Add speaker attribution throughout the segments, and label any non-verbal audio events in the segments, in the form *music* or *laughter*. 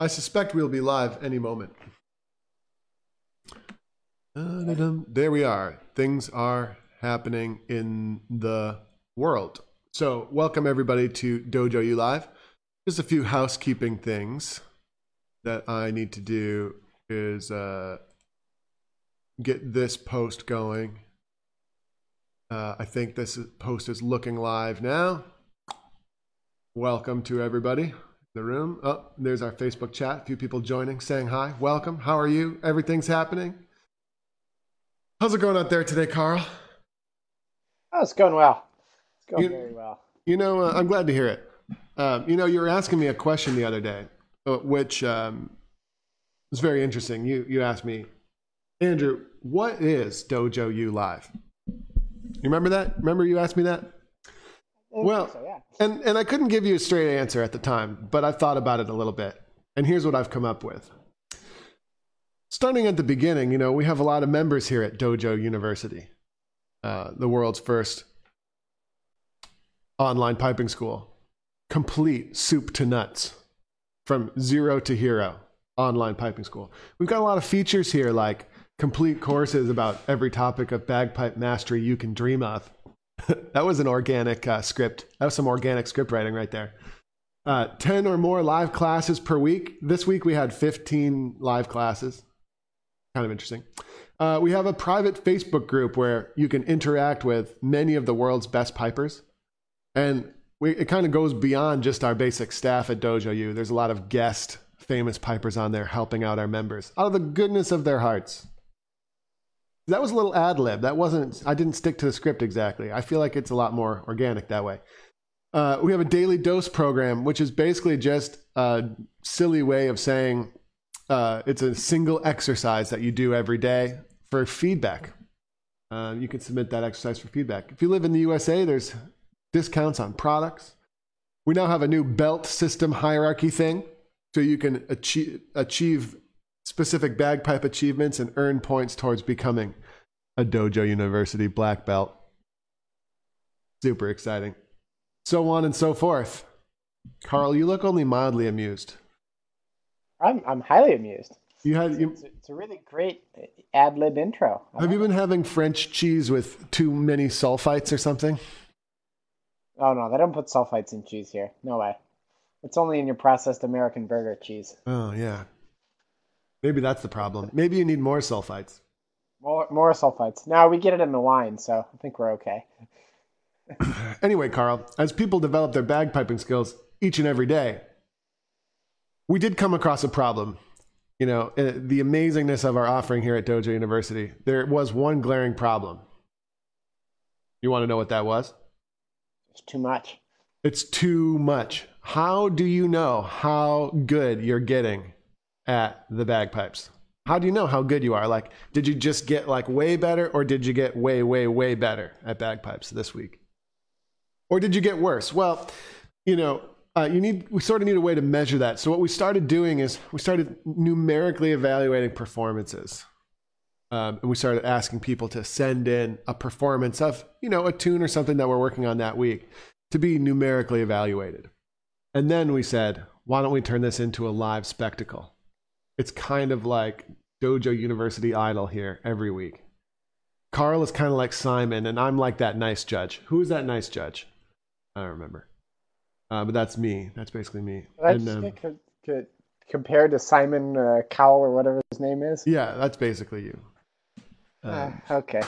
Speaker 1: I suspect we'll be live any moment. There we are. Things are happening in the world. So, welcome everybody to Dojo U Live. Just a few housekeeping things that I need to do is uh, get this post going. Uh, I think this post is looking live now. Welcome to everybody in the room. Oh, there's our Facebook chat. A few people joining, saying hi. Welcome. How are you? Everything's happening. How's it going out there today, Carl?
Speaker 2: Oh, it's going well. It's going
Speaker 1: You-
Speaker 2: very well.
Speaker 1: You know, uh, I'm glad to hear it. Um, you know, you were asking me a question the other day, uh, which um, was very interesting. You you asked me, Andrew, what is Dojo U Live? You remember that? Remember you asked me that?
Speaker 2: I
Speaker 1: Well-
Speaker 2: so, yeah.
Speaker 1: And and I couldn't give you a straight answer at the time, but I've thought about it a little bit. And here's what I've come up with. Starting at the beginning, you know, we have a lot of members here at Dojo University, uh, the world's first online piping school, complete soup to nuts, from zero to hero online piping school. We've got a lot of features here, like complete courses about every topic of bagpipe mastery you can dream of. *laughs* that was an organic uh, script. That was some organic script writing right there. Uh, 10 or more live classes per week. This week we had 15 live classes. Kind of interesting. Uh, we have a private Facebook group where you can interact with many of the world's best pipers. And we, it kind of goes beyond just our basic staff at Dojo U. There's a lot of guest famous pipers on there helping out our members out of the goodness of their hearts. That was a little ad lib. That wasn't, I didn't stick to the script exactly. I feel like it's a lot more organic that way. Uh, we have a daily dose program, which is basically just a silly way of saying uh, it's a single exercise that you do every day for feedback. Uh, you can submit that exercise for feedback. If you live in the USA, there's discounts on products. We now have a new belt system hierarchy thing, so you can achieve, achieve specific bagpipe achievements and earn points towards becoming a Dojo University black belt. Super exciting. So on and so forth. Carl, you look only mildly amused.
Speaker 2: I'm I'm highly amused.
Speaker 1: You had you,
Speaker 2: It's, it's a really great ad lib intro. I
Speaker 1: have you been having French cheese with too many sulfites or something?
Speaker 2: Oh no, they don't put sulfites in cheese here. No way. It's only in your processed American burger cheese.
Speaker 1: Oh yeah. Maybe that's the problem. Maybe you need more sulfites.
Speaker 2: More more sulfites. Now we get it in the wine, so I think we're okay. *laughs*
Speaker 1: Anyway, Carl, as people develop their bagpiping skills each and every day, we did come across a problem. You know, uh, the amazingness of our offering here at Dojo University, there was one glaring problem. You want to know what that was?
Speaker 2: It's too much.
Speaker 1: It's too much. How do you know how good you're getting at the bagpipes? How do you know how good you are? Like, did you just get like way better, or did you get way, way, way better at bagpipes this week? Or did you get worse? Well, you know, uh, you need we sort of need a way to measure that. So what we started doing is we started numerically evaluating performances. Um, and we started asking people to send in a performance of, you know, a tune or something that we're working on that week to be numerically evaluated. And then we said, why don't we turn this into a live spectacle? It's kind of like Dojo University Idol here every week. Carl is kind of like Simon, and I'm like that nice judge. Who is that nice judge? I don't remember. Uh, but that's me. That's basically me.
Speaker 2: I
Speaker 1: And, um,
Speaker 2: get co- co- compared to Simon uh, Cowell or whatever his name is?
Speaker 1: yeah, that's basically you.
Speaker 2: Uh, okay.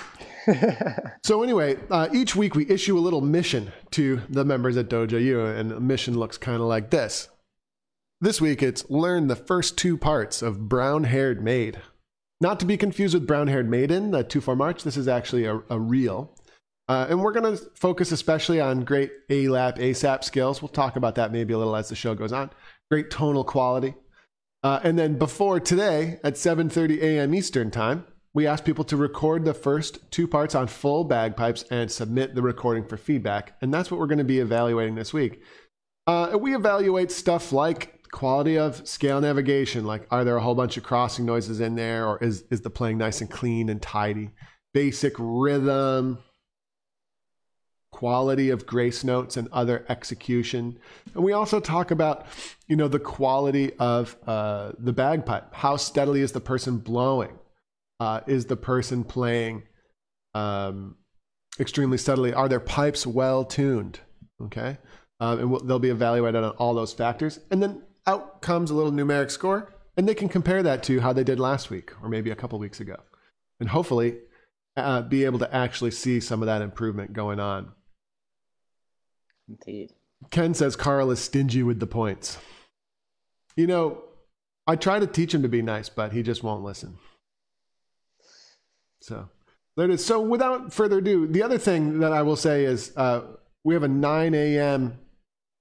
Speaker 2: *laughs*
Speaker 1: So anyway, uh, each week we issue a little mission to the members at Dojo U, and the mission looks kind of like this. This week it's learn the first two parts of Brown Haired Maid. Not to be confused with Brown Haired Maiden, the 2 4 March. This is actually a, a reel. Uh, and we're going to focus especially on great ALAP, ASAP skills. We'll talk about that maybe a little as the show goes on. Great tonal quality. Uh, and then before today at 7:30 a.m. Eastern Time, we asked people to record the first two parts on full bagpipes and submit the recording for feedback. And that's what we're going to be evaluating this week. Uh, we evaluate stuff like quality of scale navigation, like are there a whole bunch of crossing noises in there, or is is the playing nice and clean and tidy? Basic rhythm, quality of grace notes and other execution. And we also talk about, you know, the quality of uh, the bagpipe. How steadily is the person blowing? Uh, is the person playing um, extremely steadily? Are their pipes well tuned? Okay. Um, and we'll, they'll be evaluated on all those factors. And then out comes a little numeric score, and they can compare that to how they did last week or maybe a couple weeks ago. And hopefully, uh, be able to actually see some of that improvement going on.
Speaker 2: Indeed.
Speaker 1: Ken says Carl is stingy with the points. You know, I try to teach him to be nice, but he just won't listen. So there it is. So without further ado, the other thing that I will say is uh, we have a 9 a.m.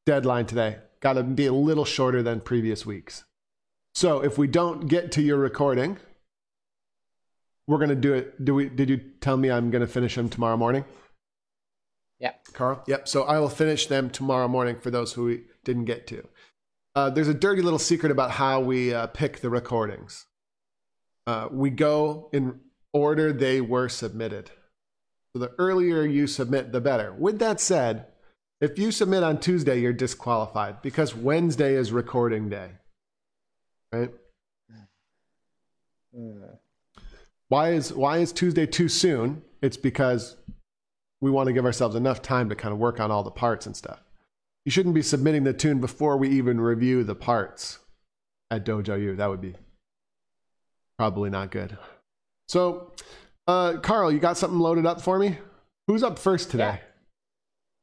Speaker 1: deadline today. Got to be a little shorter than previous weeks. So if we don't get to your recording, we're gonna do it. Do we? Did you tell me I'm gonna finish them tomorrow morning?
Speaker 2: Yep.
Speaker 1: Carl? Yep. So I will finish them tomorrow morning for those who we didn't get to. Uh, there's a dirty little secret about how we uh, pick the recordings. Uh, we go in order they were submitted. So the earlier you submit, the better. With that said, if you submit on Tuesday, you're disqualified because Wednesday is recording day. Right?
Speaker 2: Uh,
Speaker 1: Why is why is Tuesday too soon? It's because we want to give ourselves enough time to kind of work on all the parts and stuff. You shouldn't be submitting the tune before we even review the parts at Dojo U. That would be probably not good. So, uh, Carl, you got something loaded up for me? Who's up first today?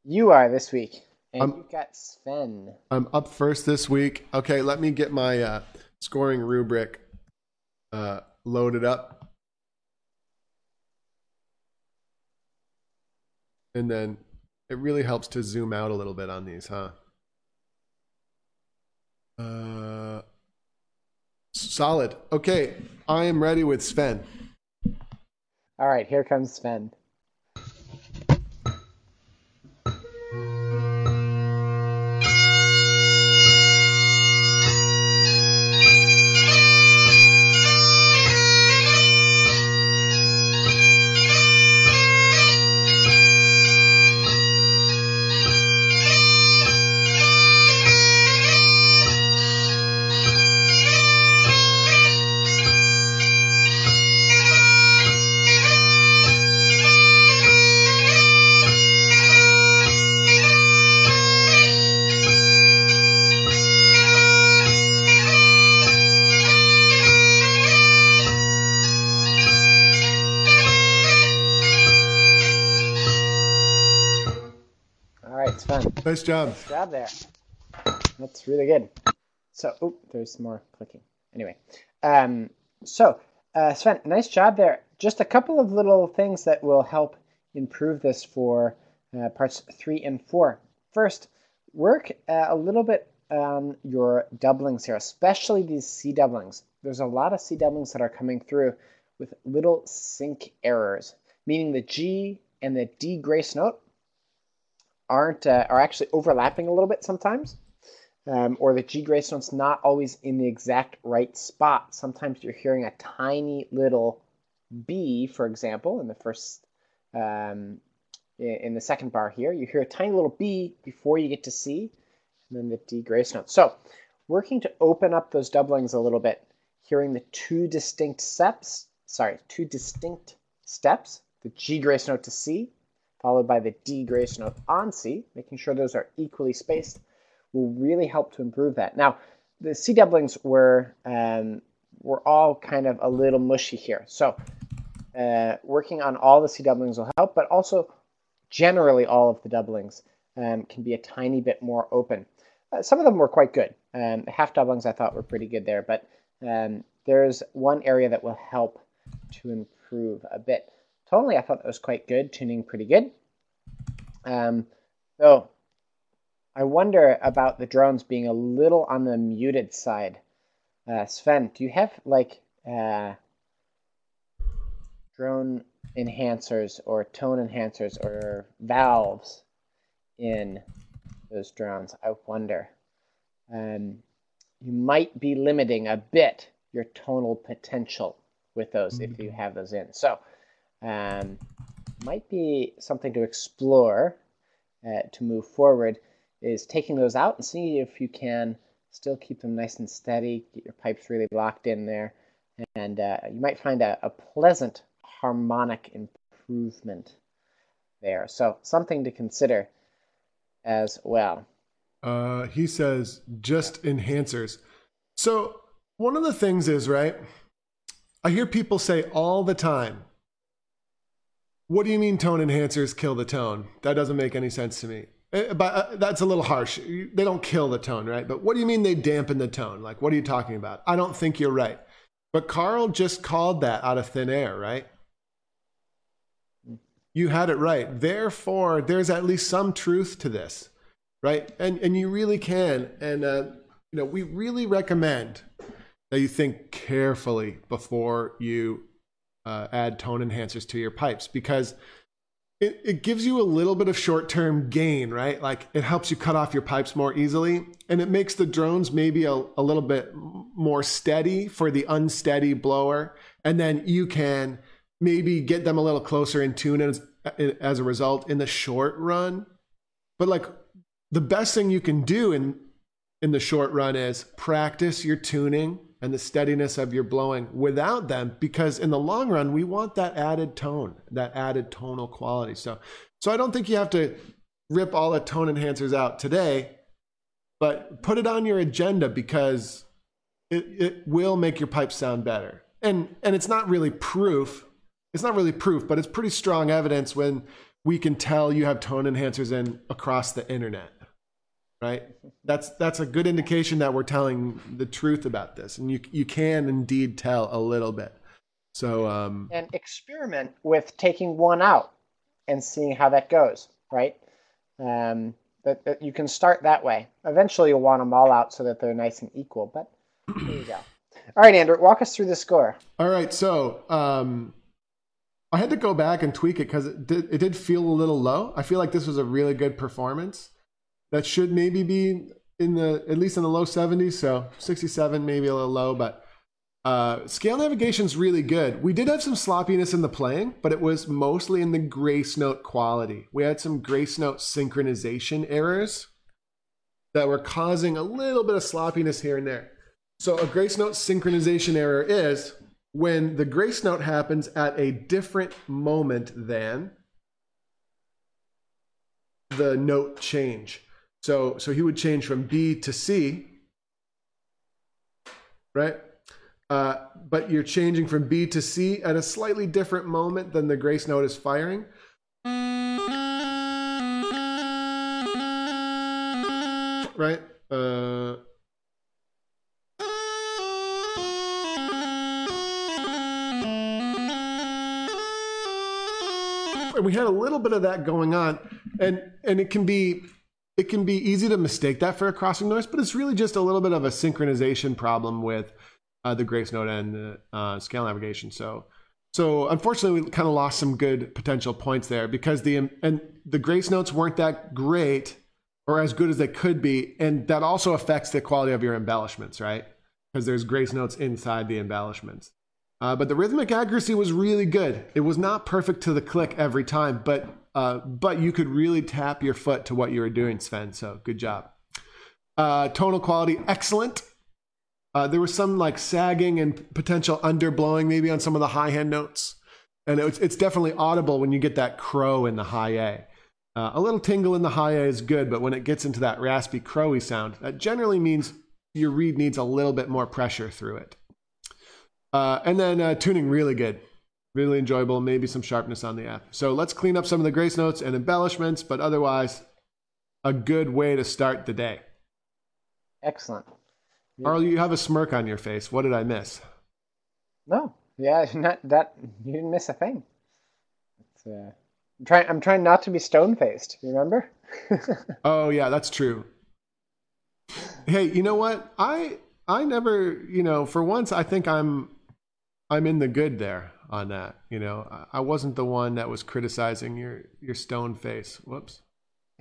Speaker 2: You are this week, and
Speaker 1: Um,
Speaker 2: you've got Sven.
Speaker 1: I'm up first this week. Okay, let me get my uh, scoring rubric uh, loaded up. And then it really helps to zoom out a little bit on these, huh? Uh, solid. Okay, I am ready with Sven.
Speaker 2: All right, here comes Sven.
Speaker 1: Nice job.
Speaker 2: Nice job there. That's really good. So, oh, there's more clicking. Anyway, um, so uh, Sven, nice job there. Just a couple of little things that will help improve this for uh, parts three and four. First, work uh, a little bit on your doublings here, especially these C doublings. There's a lot of C doublings that are coming through with little sync errors, meaning the G and the D grace note aren't uh, are actually overlapping a little bit sometimes, um, or the G grace note's not always in the exact right spot. Sometimes you're hearing a tiny little B, for example, in the first um, in in the second bar here. You hear a tiny little B before you get to C, and then the D grace note. So, working to open up those doublings a little bit, hearing the two distinct steps. Sorry, two distinct steps. The G grace note to C, followed by the D grace note on C, making sure those are equally spaced, will really help to improve that. Now, the C doublings were um, were all kind of a little mushy here, so uh, working on all the C doublings will help, but also generally all of the doublings um, can be a tiny bit more open. Uh, some of them were quite good. Um, half doublings I thought were pretty good there, but um, there's one area that will help to improve a bit. Totally, I thought that was quite good, tuning pretty good. Um, so I wonder about the drones being a little on the muted side. Uh, Sven, do you have like uh, drone enhancers or tone enhancers or valves in those drones? I wonder. Um, you might be limiting a bit your tonal potential with those if you have those in. So, um, might be something to explore. uh, to move forward is taking those out and see if you can still keep them nice and steady, get your pipes really locked in there, and uh, you might find a, a pleasant harmonic improvement there. So something to consider as well.
Speaker 1: Uh, he says just enhancers. So one of the things is right. I hear people say all the time, "What do you mean tone enhancers kill the tone?" That doesn't make any sense to me. Eh, but uh, that's a little harsh. They don't kill the tone, right? But what do you mean they dampen the tone? Like, what are you talking about? I don't think you're right. But Carl just called that out of thin air, right? You had it right. Therefore, there's at least some truth to this, right? And and you really can. And uh, you know, we really recommend that you think carefully before you uh, add tone enhancers to your pipes because it, it gives you a little bit of short term gain, right? Like it helps you cut off your pipes more easily and it makes the drones maybe a, a little bit more steady for the unsteady blower. And then you can maybe get them a little closer in tune as, as a result in the short run. But like the best thing you can do in in the short run is practice your tuning and the steadiness of your blowing without them because in the long run we want that added tone that added tonal quality. So so i don't think you have to rip all the tone enhancers out today but put it on your agenda because it, it will make your pipe sound better. And and it's not really proof it's not really proof but it's pretty strong evidence when we can tell you have tone enhancers in across the internet right? *laughs* That's that's a good indication that we're telling the truth about this and you you can indeed tell a little bit. So um
Speaker 2: and experiment with taking one out and seeing how that goes right? Um that, that you can start that way. Eventually you'll want them all out so that they're nice and equal but there you go. *clears throat* All right andrew walk us through the score.
Speaker 1: All right so um i had to go back and tweak it because it did, it did feel a little low. I feel like this was a really good performance that should maybe be in the at least in the low 70s. So 67, maybe a little low, but uh, scale navigation's really good. We did have some sloppiness in the playing, but it was mostly in the grace note quality. We had some grace note synchronization errors that were causing a little bit of sloppiness here and there. So a grace note synchronization error is when the grace note happens at a different moment than the note change. So, so he would change from B to C, right? Uh, but you're changing from B to C at a slightly different moment than the grace note is firing. Right? Uh, and we had a little bit of that going on, and and it can be it can be easy to mistake that for a crossing noise, but it's really just a little bit of a synchronization problem with uh, the grace note and the uh, scale navigation. So, so unfortunately, we kind of lost some good potential points there because the and the grace notes weren't that great or as good as they could be, and that also affects the quality of your embellishments, right? Because there's grace notes inside the embellishments. Uh, but the rhythmic accuracy was really good. It was not perfect to the click every time, but uh, but you could really tap your foot to what you were doing, Sven. So good job. Uh, tonal quality, excellent. Uh, there was some like sagging and potential underblowing maybe on some of the high hand notes. And it's, it's definitely audible when you get that crow in the high A. Uh, a little tingle in the high A is good, but when it gets into that raspy crowy sound, that generally means your reed needs a little bit more pressure through it. Uh, and then uh, tuning really good. Really enjoyable, maybe some sharpness on the F. So let's clean up some of the grace notes and embellishments, but otherwise, a good way to start the day.
Speaker 2: Excellent.
Speaker 1: Carl, you have a smirk on your face. What did I miss?
Speaker 2: No, yeah, *laughs* not that you didn't miss a thing. Uh, I'm trying. I'm trying not to be stone faced. Remember? *laughs*
Speaker 1: oh yeah, that's true. Hey, you know what? I I never, you know, for once, I think I'm I'm in the good there on that. You know, I wasn't the one that was criticizing your your stone face. Whoops. *laughs*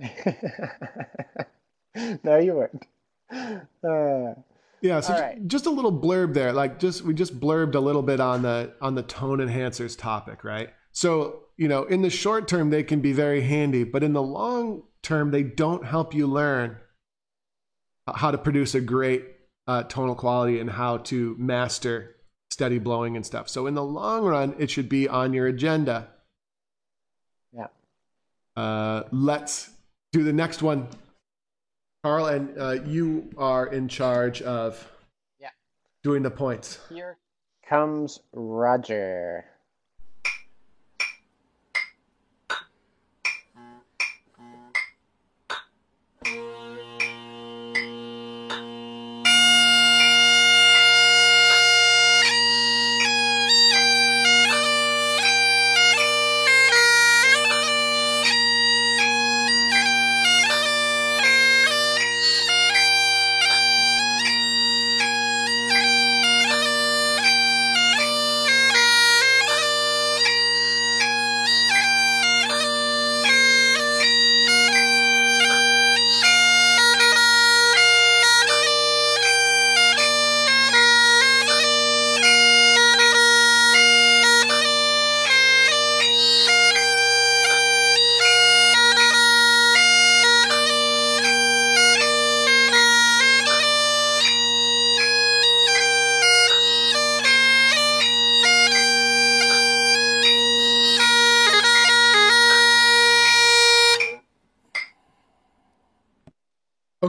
Speaker 2: no, you weren't. Uh,
Speaker 1: yeah, so right. just a little blurb there. Like just we just blurbed a little bit on the on the tone enhancers topic, right? So, you know, in the short term they can be very handy, but in the long term, they don't help you learn how to produce a great uh, tonal quality and how to master steady blowing and stuff. So in the long run, it should be on your agenda.
Speaker 2: Yeah.
Speaker 1: Uh, let's do the next one, Carl, and uh, you are in charge of
Speaker 2: Yeah.
Speaker 1: doing the points.
Speaker 2: Here comes Roger.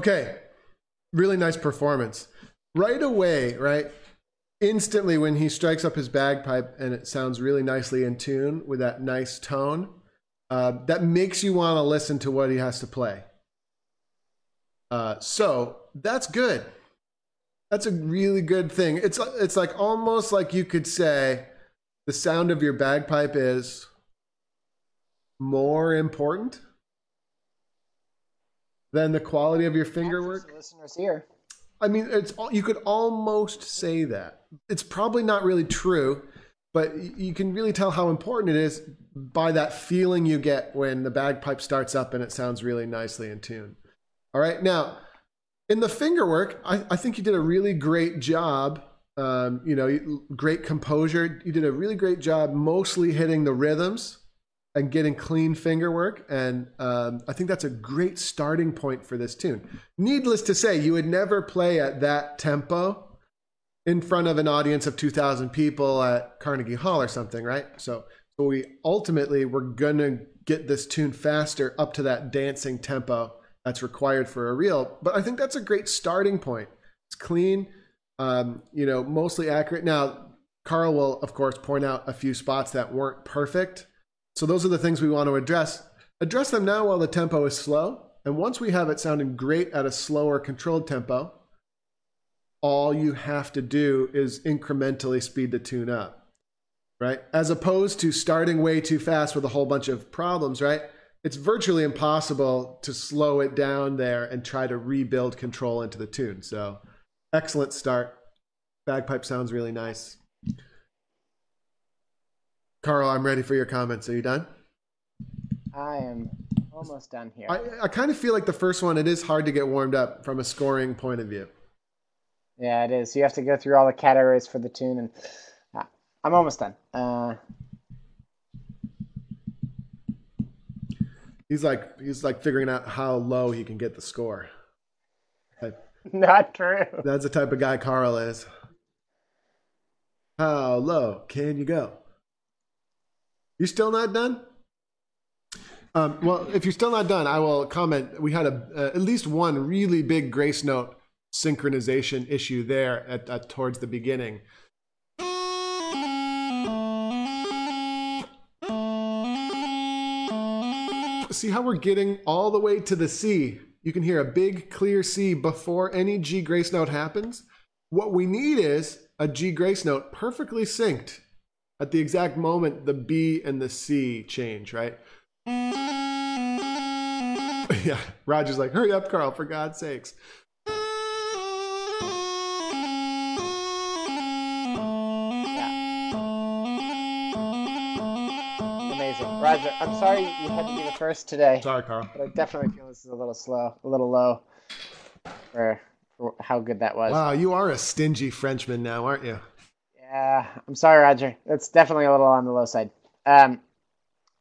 Speaker 1: Okay, really nice performance. Right away, right? Instantly, when he strikes up his bagpipe and it sounds really nicely in tune with that nice tone, uh, that makes you want to listen to what he has to play. Uh, so that's good. That's a really good thing. It's it's like almost like you could say the sound of your bagpipe is more important than the quality of your finger
Speaker 2: Answers
Speaker 1: work.
Speaker 2: listeners here.
Speaker 1: I mean, it's you could almost say that. It's probably not really true, but you can really tell how important it is by that feeling you get when the bagpipe starts up and it sounds really nicely in tune. All right, now in the finger work, I, I think you did a really great job. Um, you know, great composure. You did a really great job, mostly hitting the rhythms and getting clean finger work. And um, I think that's a great starting point for this tune. Needless to say, you would never play at that tempo in front of an audience of 2,000 people at Carnegie Hall or something, right? So, so we ultimately we're gonna get this tune faster up to that dancing tempo that's required for a reel. But I think that's a great starting point. It's clean, um, you know, mostly accurate. Now, Carl will of course point out a few spots that weren't perfect. So those are the things we want to address. Address them now while the tempo is slow. And once we have it sounding great at a slower controlled tempo, all you have to do is incrementally speed the tune up, right? As opposed to starting way too fast with a whole bunch of problems, right? It's virtually impossible to slow it down there and try to rebuild control into the tune. So, excellent start. Bagpipe sounds really nice. Carl, I'm ready for your comments. Are you done?
Speaker 2: I am almost done here.
Speaker 1: I, I kind of feel like the first one, it is hard to get warmed up from a scoring point of view.
Speaker 2: Yeah, it is. You have to go through all the categories for the tune, and uh, I'm almost done. Uh,
Speaker 1: He's like he's like figuring out how low he can get the score. Like, *laughs*
Speaker 2: not true.
Speaker 1: That's the type of guy Carl is. How low can you go? You still not done? Um, well, if you're still not done, I will comment. We had a uh, at least one really big grace note synchronization issue there at, at towards the beginning. See how we're getting all the way to the C. You can hear a big clear C before any G grace note happens. What we need is a G grace note perfectly synced at the exact moment the B and the C change, right? *laughs* yeah, Roger's like, hurry up, Carl, for God's sakes.
Speaker 2: Amazing, Roger. I'm sorry you had to be the first today,
Speaker 1: Sorry, Carl.
Speaker 2: but I definitely feel this is a little slow, a little low for, for how good that was.
Speaker 1: Wow, you are a stingy Frenchman now, aren't you?
Speaker 2: Yeah, I'm sorry, Roger. That's definitely a little on the low side. Um,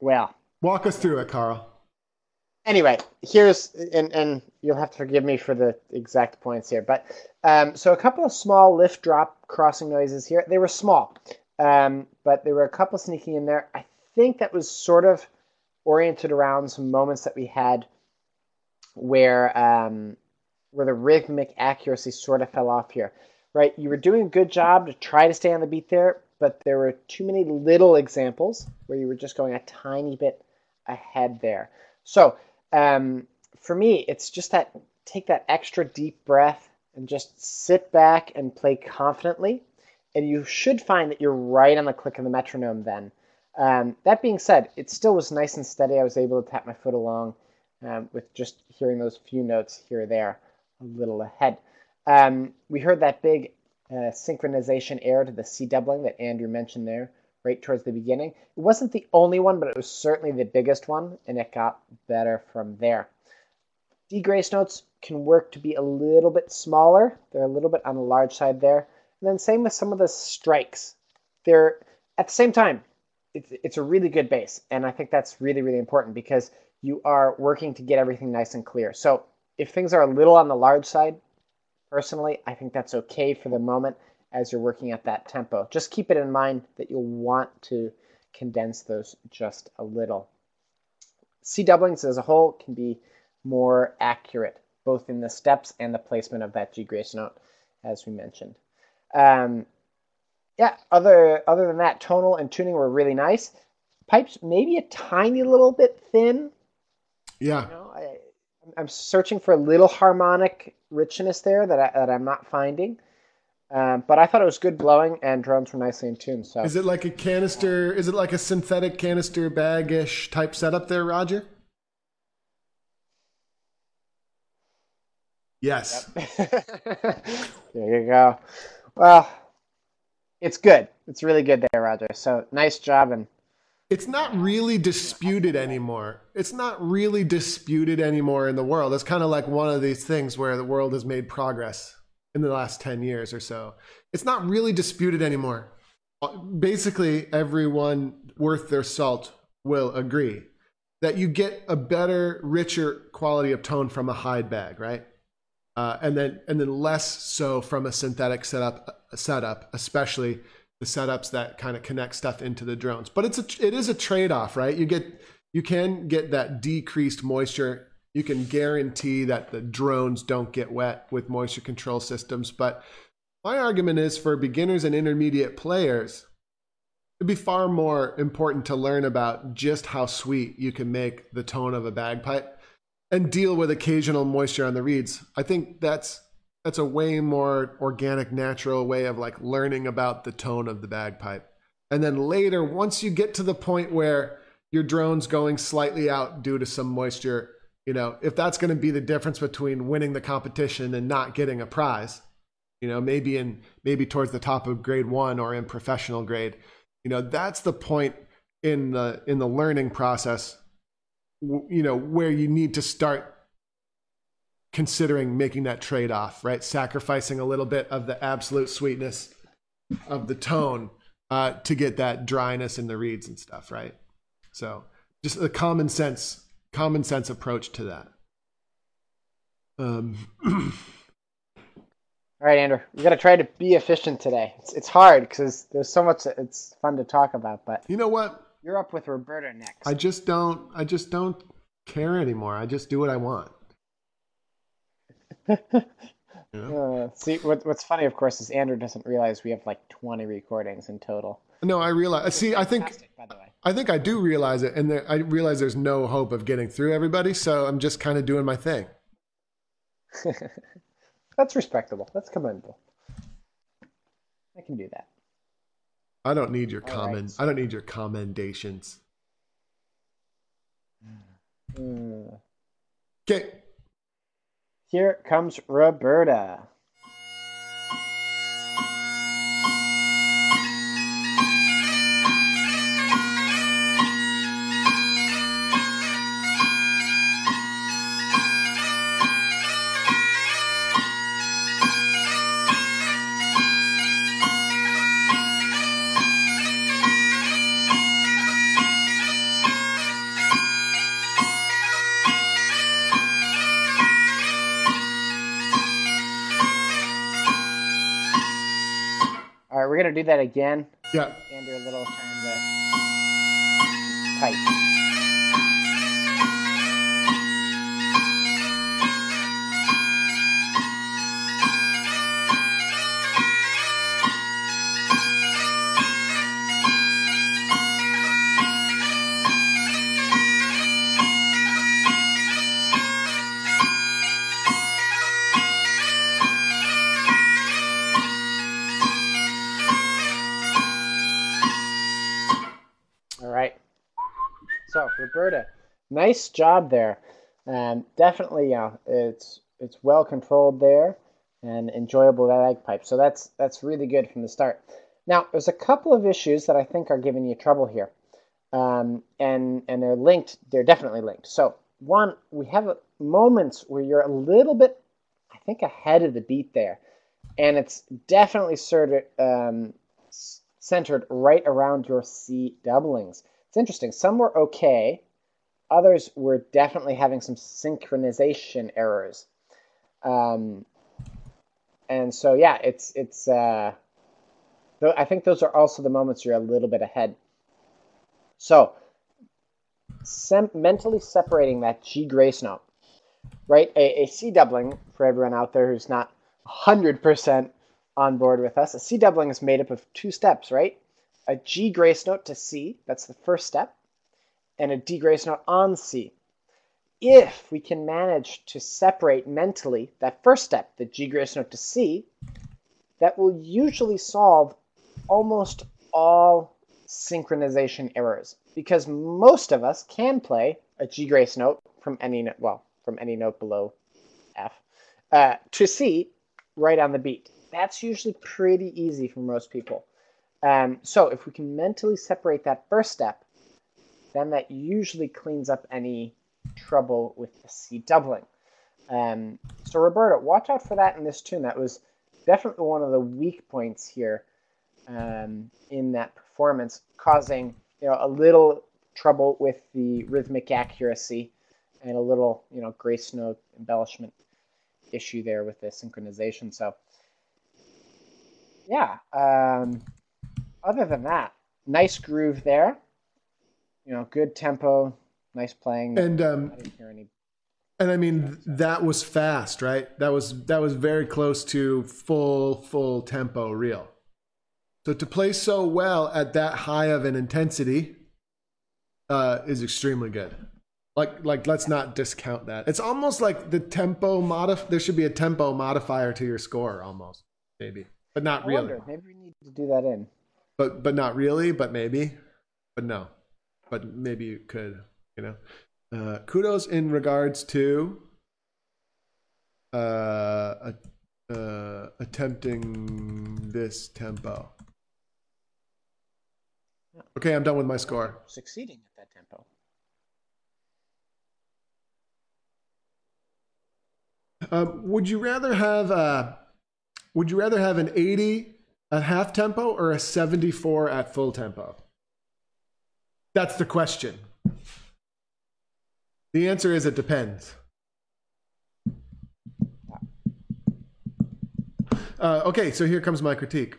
Speaker 2: well,
Speaker 1: Walk us through it, Carl.
Speaker 2: anyway, here's and and you'll have to forgive me for the exact points here, but um, so a couple of small lift drop crossing noises here. They were small, um, but there were a couple sneaking in there. I think that was sort of oriented around some moments that we had where um, where the rhythmic accuracy sort of fell off here. Right, you were doing a good job to try to stay on the beat there, but there were too many little examples where you were just going a tiny bit ahead there. So um, for me, it's just that take that extra deep breath and just sit back and play confidently. And you should find that you're right on the click of the metronome then. Um, that being said, it still was nice and steady. I was able to tap my foot along um, with just hearing those few notes here or there a little ahead. Um, we heard that big uh, synchronization error to the C doubling that Andrew mentioned there right towards the beginning. It wasn't the only one, but it was certainly the biggest one, and it got better from there. D grace notes can work to be a little bit smaller. They're a little bit on the large side there. And then same with some of the strikes. They're at the same time, it's, it's a really good base. And I think that's really, really important because you are working to get everything nice and clear. So if things are a little on the large side, personally, I think that's okay for the moment as you're working at that tempo. Just keep it in mind that you'll want to condense those just a little. C doublings as a whole can be more accurate, both in the steps and the placement of that G grace note, as we mentioned. Um, yeah, other other than that, tonal and tuning were really nice. Pipes maybe a tiny little bit thin.
Speaker 1: Yeah.
Speaker 2: You know, I'm searching for a little harmonic richness there that, I, that I'm not finding. Um, but I thought it was good blowing and drones were nicely in tune. So
Speaker 1: is it like a canister? Is it like a synthetic canister bag-ish type setup there, Roger? Yes.
Speaker 2: Yep. *laughs* there you go. Well, it's good. It's really good there, Roger. So nice job and
Speaker 1: it's not really disputed anymore. It's not really disputed anymore in the world. It's kind of like one of these things where the world has made progress in the last 10 years or so. It's not really disputed anymore. Basically, everyone worth their salt will agree that you get a better, richer quality of tone from a hide bag, right? Uh, and then and then less so from a synthetic setup setup, especially the setups that kind of connect stuff into the drones. But it's a it is a trade off, right? You get you can get that decreased moisture you can guarantee that the drones don't get wet with moisture control systems. But my argument is for beginners and intermediate players, it'd be far more important to learn about just how sweet you can make the tone of a bagpipe and deal with occasional moisture on the reeds. I think that's that's a way more organic, natural way of like learning about the tone of the bagpipe. And then later, once you get to the point where your drone's going slightly out due to some moisture, you know, if that's going to be the difference between winning the competition and not getting a prize, you know, maybe in maybe towards the top of grade 1 or in professional grade, you know, that's the point in the in the learning process you know, where you need to start considering making that trade-off, right? Sacrificing a little bit of the absolute sweetness of the tone uh, to get that dryness in the reeds and stuff, right? So just a common sense common sense approach to that. Um, *clears throat*
Speaker 2: All right, Andrew, we got to try to be efficient today. It's, it's hard because there's so much. It's fun to talk about, but
Speaker 1: you know what?
Speaker 2: You're up with Roberta next.
Speaker 1: I just don't. I just don't care anymore. I just do what I want. *laughs*
Speaker 2: uh, see, what, what's funny, of course, is Andrew doesn't realize we have like 20 recordings in total.
Speaker 1: No, I realize. See, I think. By the way. I think I do realize it, and there, I realize there's no hope of getting through everybody. So I'm just kind of doing my thing. *laughs*
Speaker 2: That's respectable. That's commendable. I can do that.
Speaker 1: I don't need your comment. Right. I don't need your commendations.
Speaker 2: Mm.
Speaker 1: Okay.
Speaker 2: Here comes Roberta. Gonna do that again.
Speaker 1: Yeah.
Speaker 2: Andrew, a little time to pipe. Nice job there. Um, definitely, yeah, it's it's well controlled there and enjoyable bagpipe. So that's that's really good from the start. Now, there's a couple of issues that I think are giving you trouble here, um, and and they're linked. They're definitely linked. So one, we have moments where you're a little bit, I think, ahead of the beat there, and it's definitely sort um, centered right around your C doublings. It's interesting. Some were okay. Others were definitely having some synchronization errors. Um, and so, yeah, it's, it's, uh, I think those are also the moments you're a little bit ahead. So, sem- mentally separating that G grace note, right? A, a C doubling, for everyone out there who's not 100% on board with us. A C doubling is made up of two steps, right? A G grace note to C, that's the first step, and a D grace note on C. If we can manage to separate mentally that first step, the G grace note to C, that will usually solve almost all synchronization errors because most of us can play a G grace note from any note, well, from any note below F uh, to C right on the beat. That's usually pretty easy for most people. Um, so if we can mentally separate that first step, then that usually cleans up any trouble with the C doubling. Um, so Roberta, watch out for that in this tune. That was definitely one of the weak points here um, in that performance, causing you know a little trouble with the rhythmic accuracy and a little you know grace note embellishment issue there with the synchronization. So yeah, um, other than that, nice groove there. You know, good tempo, nice playing.
Speaker 1: And um,
Speaker 2: I didn't hear any.
Speaker 1: and I mean that was fast, right? That was that was very close to full full tempo reel. So to play so well at that high of an intensity uh, is extremely good. Like like let's not discount that. It's almost like the tempo modif. There should be a tempo modifier to your score, almost maybe, but not
Speaker 2: I
Speaker 1: really.
Speaker 2: wonder, maybe we need to do that in.
Speaker 1: But but not really. But maybe. But no. But maybe you could. You know. Uh, kudos in regards to uh, uh, attempting this tempo. Okay, I'm done with my score.
Speaker 2: Succeeding at that tempo.
Speaker 1: Um, would you rather have uh, Would you rather have an 80 at half tempo or a 74 at full tempo? That's the question. The answer is it depends. Uh, okay, so here comes my critique.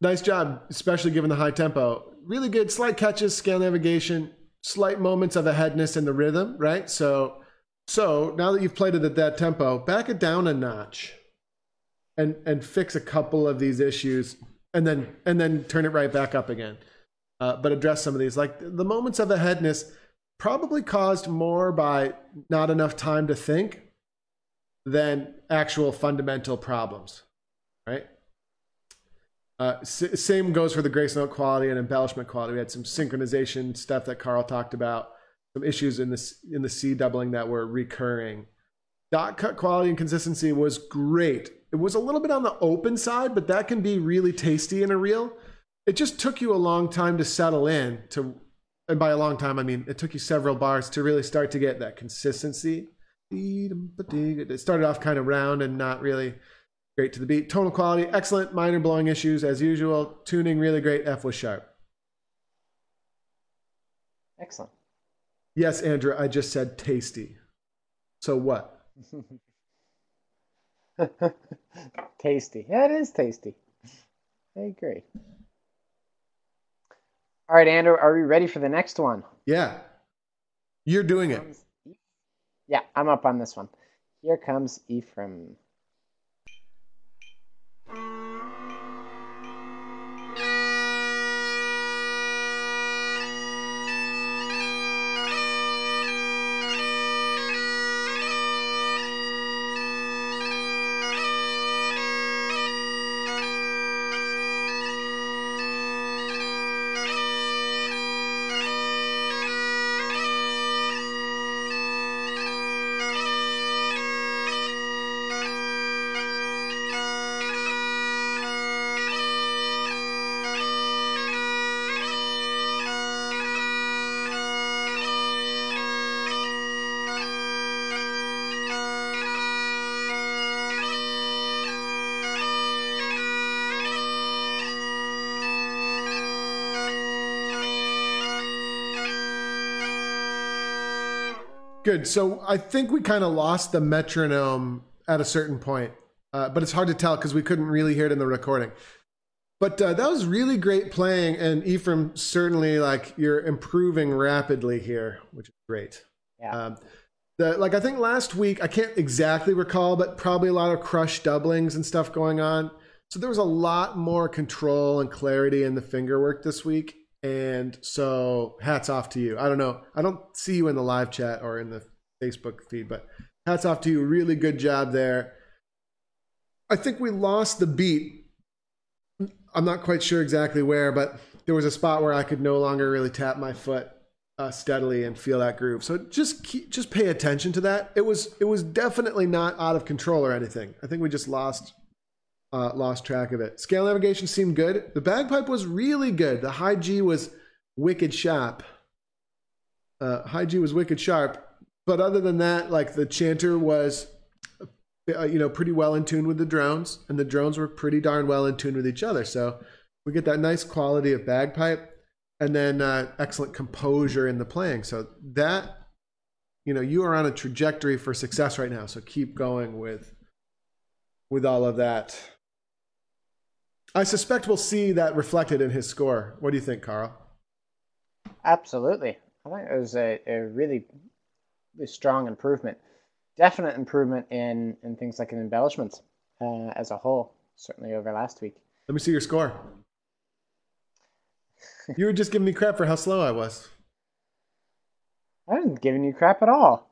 Speaker 1: Nice job, especially given the high tempo. Really good, slight catches, scale navigation, slight moments of aheadness in the rhythm, right? So, so now that you've played it at that tempo, back it down a notch, and and fix a couple of these issues, and then and then turn it right back up again. Uh, but address some of these, like the moments of aheadness, probably caused more by not enough time to think than actual fundamental problems, right? Uh, s- same goes for the grace note quality and embellishment quality. We had some synchronization stuff that Carl talked about, some issues in this in the C doubling that were recurring. Dot cut quality and consistency was great. It was a little bit on the open side, but that can be really tasty in a reel. It just took you a long time to settle in to, and by a long time I mean it took you several bars to really start to get that consistency. It started off kind of round and not really great to the beat. Tonal quality, excellent. Minor blowing issues as usual. Tuning, really great. F was sharp.
Speaker 2: Excellent.
Speaker 1: Yes, Andrew, I just said tasty. So what? *laughs* *laughs*
Speaker 2: tasty. Yeah, it is tasty. I agree. All right, Andrew, are we ready for the next one?
Speaker 1: Yeah. You're doing it.
Speaker 2: Yeah, I'm up on this one. Here comes Ephraim.
Speaker 1: Good. So I think we kind of lost the metronome at a certain point, uh, but it's hard to tell because we couldn't really hear it in the recording. But uh, that was really great playing, and Ephraim certainly like you're improving rapidly here, which is great.
Speaker 2: Yeah.
Speaker 1: Um, the like I think last week I can't exactly recall, but probably a lot of crush doublings and stuff going on. So there was a lot more control and clarity in the finger work this week. And so hats off to you. I don't know. I don't see you in the live chat or in the Facebook feed, but hats off to you. Really good job there. I think we lost the beat. I'm not quite sure exactly where, but there was a spot where I could no longer really tap my foot uh, steadily and feel that groove. So just keep, just pay attention to that. It was it was definitely not out of control or anything. I think we just lost uh, lost track of it. Scale navigation seemed good. The bagpipe was really good. The high G was wicked sharp. Uh, high G was wicked sharp. But other than that, like the chanter was, uh, you know, pretty well in tune with the drones, and the drones were pretty darn well in tune with each other. So we get that nice quality of bagpipe, and then uh, excellent composure in the playing. So that, you know, you are on a trajectory for success right now. So keep going with with all of that. I suspect we'll see that reflected in his score. What do you think, Carl?
Speaker 2: Absolutely. I think it was a, a really, really strong improvement. Definite improvement in, in things like embellishments uh, as a whole, certainly over last week.
Speaker 1: Let me see your score. you were just giving me crap for how slow I was.
Speaker 2: I wasn't giving you crap at all.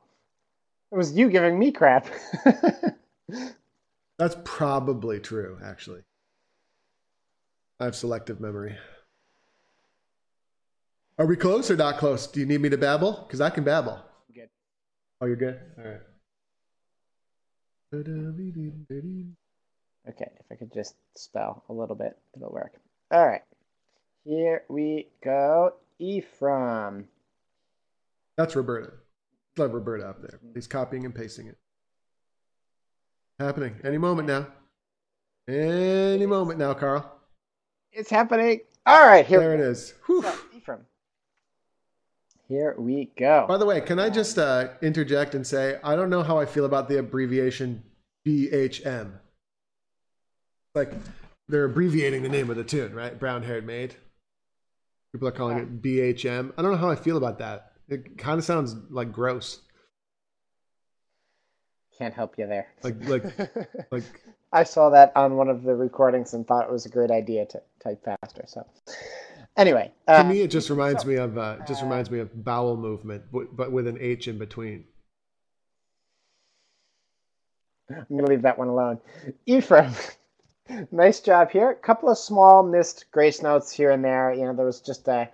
Speaker 2: It was you giving me crap. *laughs*
Speaker 1: That's probably true, actually. I have selective memory. Are we close or not close? Do you need me to babble? Because I can babble.
Speaker 2: Good.
Speaker 1: Oh, you're good? All right.
Speaker 2: Okay, if I could just spell a little bit, it'll work. All right. Here we go. Ephraim.
Speaker 1: That's Roberta. Let Roberta up there. He's copying and pasting it. Happening any moment now. Any moment now, Carl.
Speaker 2: It's happening. All right, here.
Speaker 1: There it is. Whew.
Speaker 2: Ephraim. Here we go.
Speaker 1: By the way, can I just uh, interject and say I don't know how I feel about the abbreviation BHM. Like they're abbreviating the name of the tune, right? Brown haired maid. People are calling it BHM. I don't know how I feel about that. It kind of sounds like gross.
Speaker 2: Can't help you there.
Speaker 1: Like like *laughs* like
Speaker 2: I saw that on one of the recordings and thought it was a great idea to type faster. So anyway,
Speaker 1: to
Speaker 2: uh,
Speaker 1: me it just reminds me of uh, just reminds me of bowel movement, but, but with an H in between.
Speaker 2: I'm gonna leave that one alone. Ephraim, *laughs* nice job here. A couple of small missed grace notes here and there. You know, there was just a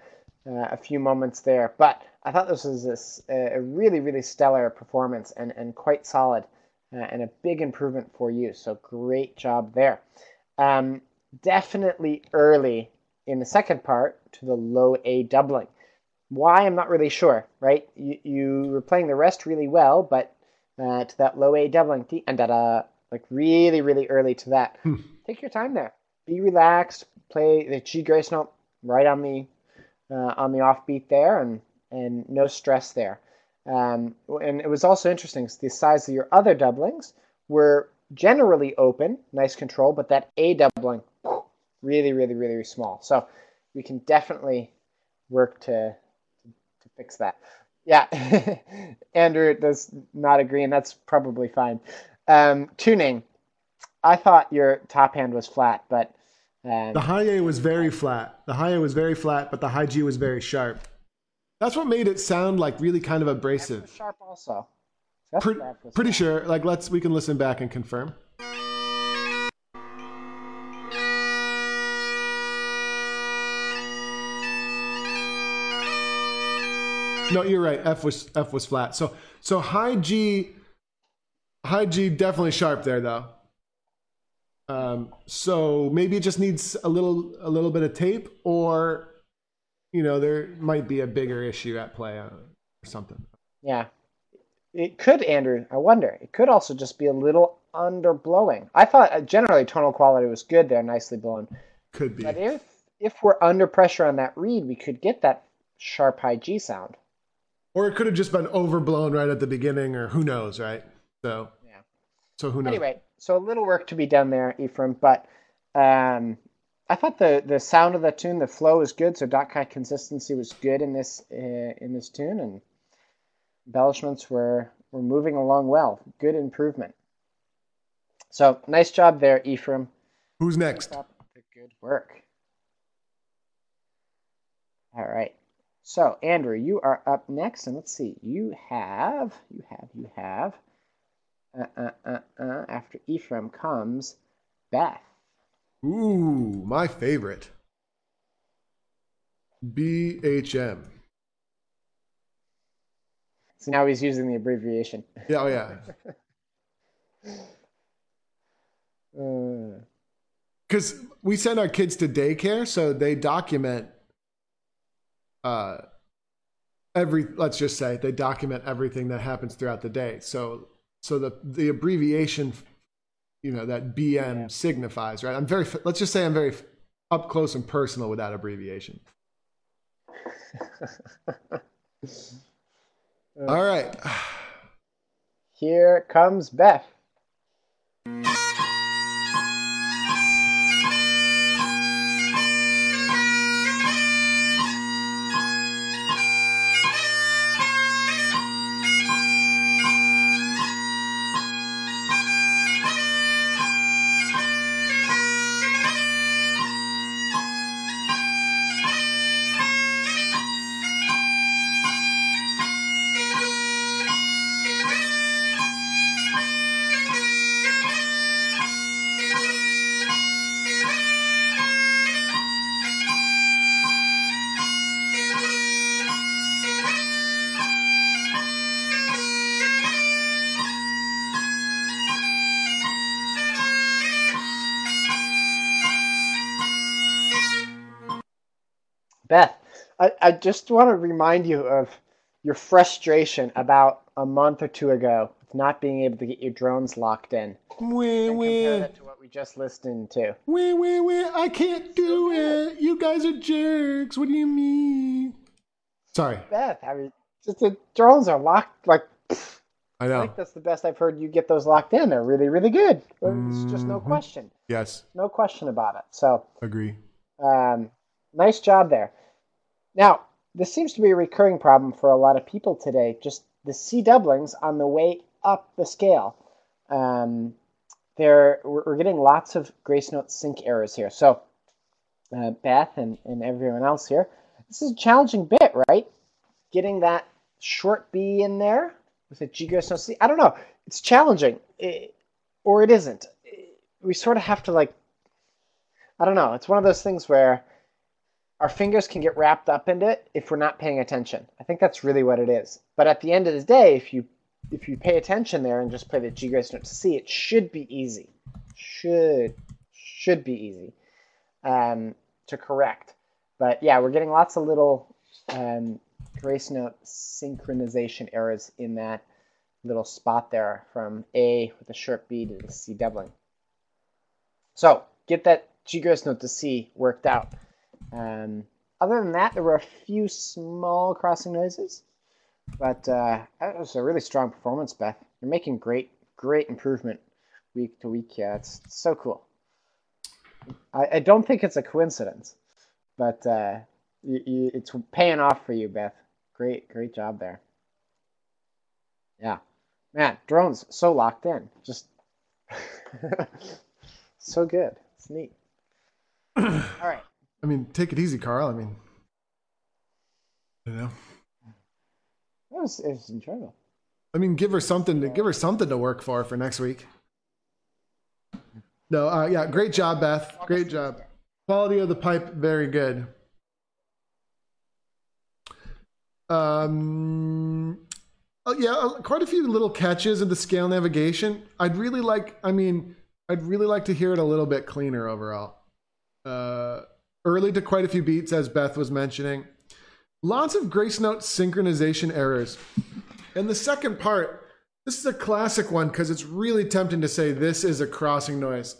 Speaker 2: uh, a few moments there, but I thought this was this, a really really stellar performance and and quite solid. Uh, and a big improvement for you. So great job there. Um, definitely early in the second part to the low A doubling. Why, I'm not really sure, right? You, you were playing the rest really well, but uh, to that low A doubling, and da like really, really early to that.
Speaker 1: Hmm.
Speaker 2: Take your time there. Be relaxed. Play the G grace note right on the uh, on the offbeat there, and and no stress there. Um, and it was also interesting. The size of your other doublings were generally open, nice control, but that A doubling, really, really, really, really small. So we can definitely work to to fix that. Yeah, *laughs* Andrew does not agree, and that's probably fine. Um, tuning, I thought your top hand was flat, but um,
Speaker 1: the high A was very flat. The high A was very flat, but the high G was very sharp. That's what made it sound like really kind of abrasive.
Speaker 2: Sharp also.
Speaker 1: Pre- pretty sure. Like let's we can listen back and confirm. No, you're right. F was F was flat. So so high G, high G definitely sharp there though. Um, so maybe it just needs a little a little bit of tape, or you know there might be a bigger issue at play uh, or something.
Speaker 2: Yeah, it could, Andrew. I wonder. It could also just be a little underblowing. I thought uh, generally tonal quality was good there, nicely blown.
Speaker 1: Could be.
Speaker 2: But if if we're under pressure on that reed, we could get that sharp high G sound.
Speaker 1: Or it could have just been overblown right at the beginning, or who knows, right? So,
Speaker 2: yeah.
Speaker 1: So who knows?
Speaker 2: Anyway, so a little work to be done there, Ephraim. But um, I thought the the sound of the tune, the flow was good. So dot cut consistency was good in this uh, in this tune, and embellishments were were moving along well. Good improvement. So nice job there, Ephraim.
Speaker 1: Who's next?
Speaker 2: Good work. All right. So, Andrew, you are up next, and let's see. You have, you have, you have. Uh, uh, uh, uh, after Ephraim comes Beth.
Speaker 1: Ooh, my favorite. BHM.
Speaker 2: So now he's using the abbreviation.
Speaker 1: Yeah, oh yeah. Because *laughs* uh. we send our kids to daycare, so they document uh, every let's just say they document everything that happens throughout the day. So so the the abbreviation, you know, that BM yeah. signifies right. I'm very let's just say I'm very up close and personal with that abbreviation. *laughs* All right. *sighs*
Speaker 2: Here comes Beth. Beth, I, just want to remind you of your frustration about a month or two ago with not being able to get your drones locked in.
Speaker 1: Wee,
Speaker 2: and
Speaker 1: wee.
Speaker 2: compare that to what we just listened to.
Speaker 1: Wee, wee, wee. I can't do it. You guys are jerks. What do you mean? Sorry.
Speaker 2: Beth, I mean, just the drones are locked like.
Speaker 1: I know.
Speaker 2: I think that's the best I've heard you get those locked in. They're really, really good. It's just no
Speaker 1: Mhm.
Speaker 2: question.
Speaker 1: Yes.
Speaker 2: No question about it. So,
Speaker 1: Agree.
Speaker 2: um, nice job there. Now, this seems to be a recurring problem for a lot of people today. Just the C doublings on the way up the scale. Um, there, we're, getting lots of grace note sync errors here. So, uh, Beth and, and everyone else here, this is a challenging bit, right? Getting that short B in there with a G grace note C. I don't know. It's challenging, it, or it isn't. We sort of have to like. I don't know. It's one of those things where our fingers can get wrapped up in it if we're not paying attention. I think that's really what it is. But at the end of the day, if you if you pay attention there and just play the G grace note to C, it should be easy. Should should be easy um, to correct. But yeah, we're getting lots of little um, grace note synchronization errors in that little spot there from A with a sharp B to the C doubling. So get that G grace note to C worked out. Um, other than that, there were a few small crossing noises, but uh, that was a really strong performance, Beth. You're making great, great improvement week to week. Yeah, it's, it's so cool. I, I don't think it's a coincidence, but uh, you, you, it's paying off for you, Beth. Great, great job there. Yeah, man, drones so locked in, just *laughs* so good. It's neat. *clears throat* All right.
Speaker 1: I mean, take it easy, Carl. I mean, you know.
Speaker 2: It was, it was enjoyable.
Speaker 1: I mean, give her something to give her something to work for for next week. No, uh, yeah, great job, Beth. Great job. Quality of the pipe, very good. Um, oh, yeah, uh, quite a few little catches in the scale navigation. I'd really like. I mean, I'd really like to hear it a little bit cleaner overall. Uh, early to quite a few beats, as Beth was mentioning. Lots of grace note synchronization errors. And the second part, this is a classic one because it's really tempting to say this is a crossing noise.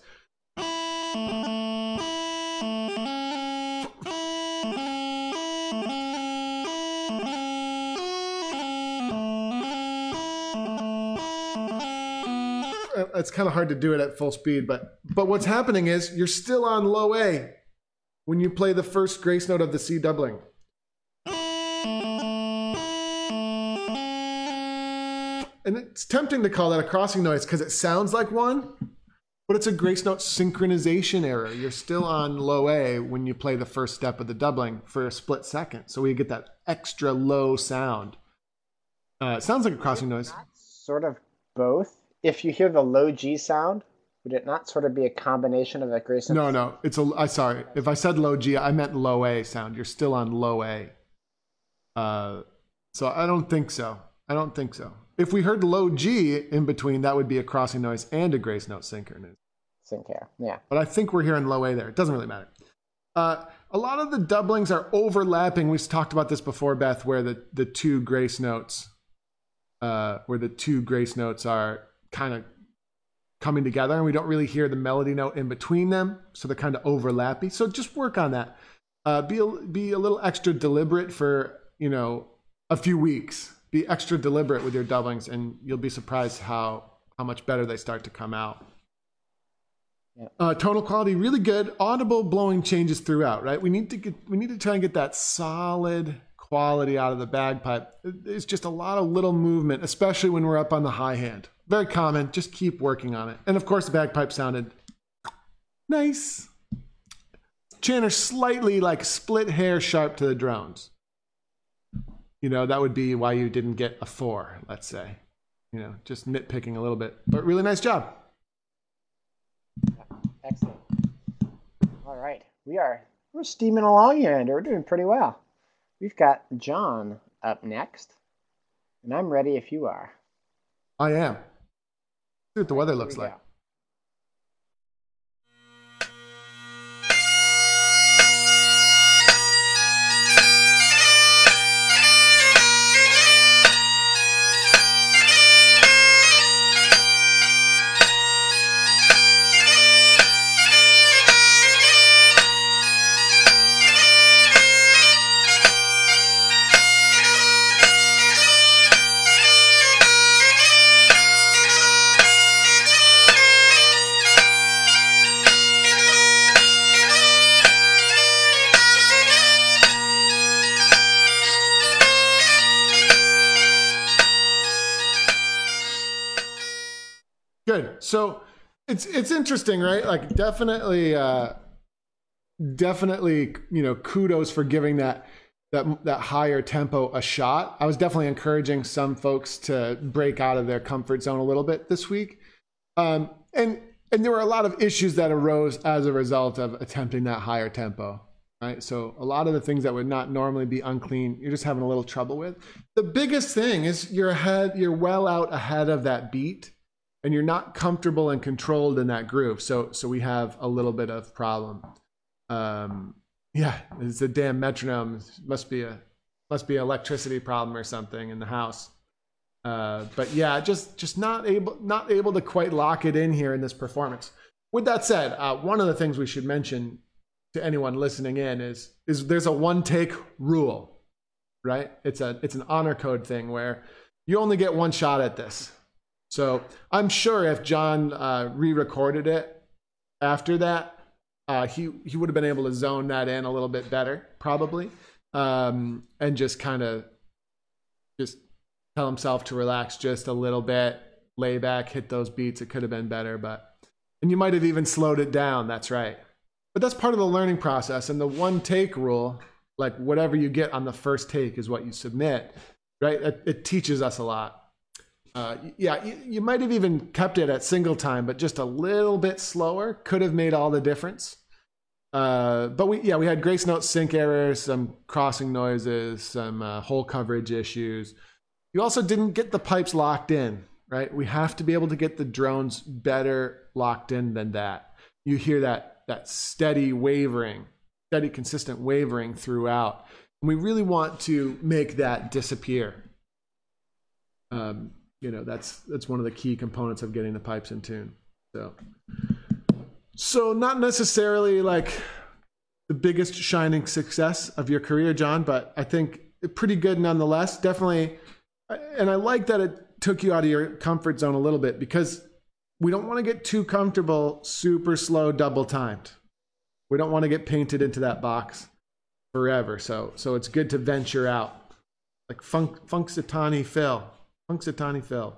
Speaker 1: Uh, it's kind of hard to do it at full speed, but but what's happening is you're still on low A when you play the first grace note of the C doubling. And it's tempting to call that a crossing noise because it sounds like one, but it's a grace note synchronization error. You're still on low A when you play the first step of the doubling for a split second. So we get that extra low sound. Uh, it sounds like a crossing noise.
Speaker 2: Sort of both. If you hear the low G sound, would it not sort of be a combination of that grace note?
Speaker 1: No, no. It's a. I sorry. If I said low G, I meant low A sound. You're still on low A. Uh, so I don't think so. I don't think so. If we heard low G in between, that would be a crossing noise and a grace note synchronous.
Speaker 2: Sync here, yeah.
Speaker 1: But I think we're hearing low A there. It doesn't really matter. Uh, a lot of the doublings are overlapping. We've talked about this before, Beth, where the, the two grace notes, uh, where the two grace notes are kind of coming together, and we don't really hear the melody note in between them, so they're kind of overlappy. So just work on that. Uh, be a, be a little extra deliberate for you know a few weeks be extra deliberate with your doublings, and you'll be surprised how how much better they start to come out. Yeah. Uh, tonal quality really good. Audible blowing changes throughout. Right, we need to get we need to try and get that solid quality out of the bagpipe. There's just a lot of little movement, especially when we're up on the high hand. Very common. Just keep working on it. And of course, the bagpipe sounded nice. Chanter slightly like split hair sharp to the drones you know, that would be why you didn't get a four, let's say. You know, just nitpicking a little bit. But really nice job.
Speaker 2: Excellent. All right. We are we're steaming along here, and we're doing pretty well. We've got John up next. And I'm ready if you are.
Speaker 1: I am. See what the weather looks like. It's it's interesting, right? Like definitely, uh, definitely, you know, kudos for giving that that that higher tempo a shot. I was definitely encouraging some folks to break out of their comfort zone a little bit this week, um, and and there were a lot of issues that arose as a result of attempting that higher tempo. Right, so a lot of the things that would not normally be unclean, you're just having a little trouble with. The biggest thing is you're ahead, you're well out ahead of that beat and you're not comfortable and controlled in that groove. So so we have a little bit of problem. Um, yeah, it's a damn metronome. It must be a must be an electricity problem or something in the house. Uh, but yeah, just just not able not able to quite lock it in here in this performance. With that said, uh, one of the things we should mention to anyone listening in is is there's a one take rule, right? It's a it's an honor code thing where you only get one shot at this. So I'm sure if John uh, re-recorded it after that, uh, he he would have been able to zone that in a little bit better, probably, um, and just kind of just tell himself to relax just a little bit, lay back, hit those beats. It could have been better, but and you might have even slowed it down. That's right. But that's part of the learning process. And the one take rule, like whatever you get on the first take is what you submit, right? It, it teaches us a lot. Uh, yeah, you, you, might have even kept it at single time, but just a little bit slower could have made all the difference. Uh, but we, yeah, we had grace note sync errors, some crossing noises, some uh, hole coverage issues. You also didn't get the pipes locked in, right? We have to be able to get the drones better locked in than that. You hear that that steady wavering, steady consistent wavering throughout. And we really want to make that disappear. Um, you know that's that's one of the key components of getting the pipes in tune. So so not necessarily like the biggest shining success of your career john but i think pretty good nonetheless. Definitely and i like that it took you out of your comfort zone a little bit because we don't want to get too comfortable super slow double timed. We don't want to get painted into that box forever. So so it's good to venture out. Like funk Punxsutawney phil Punxsutawney Phil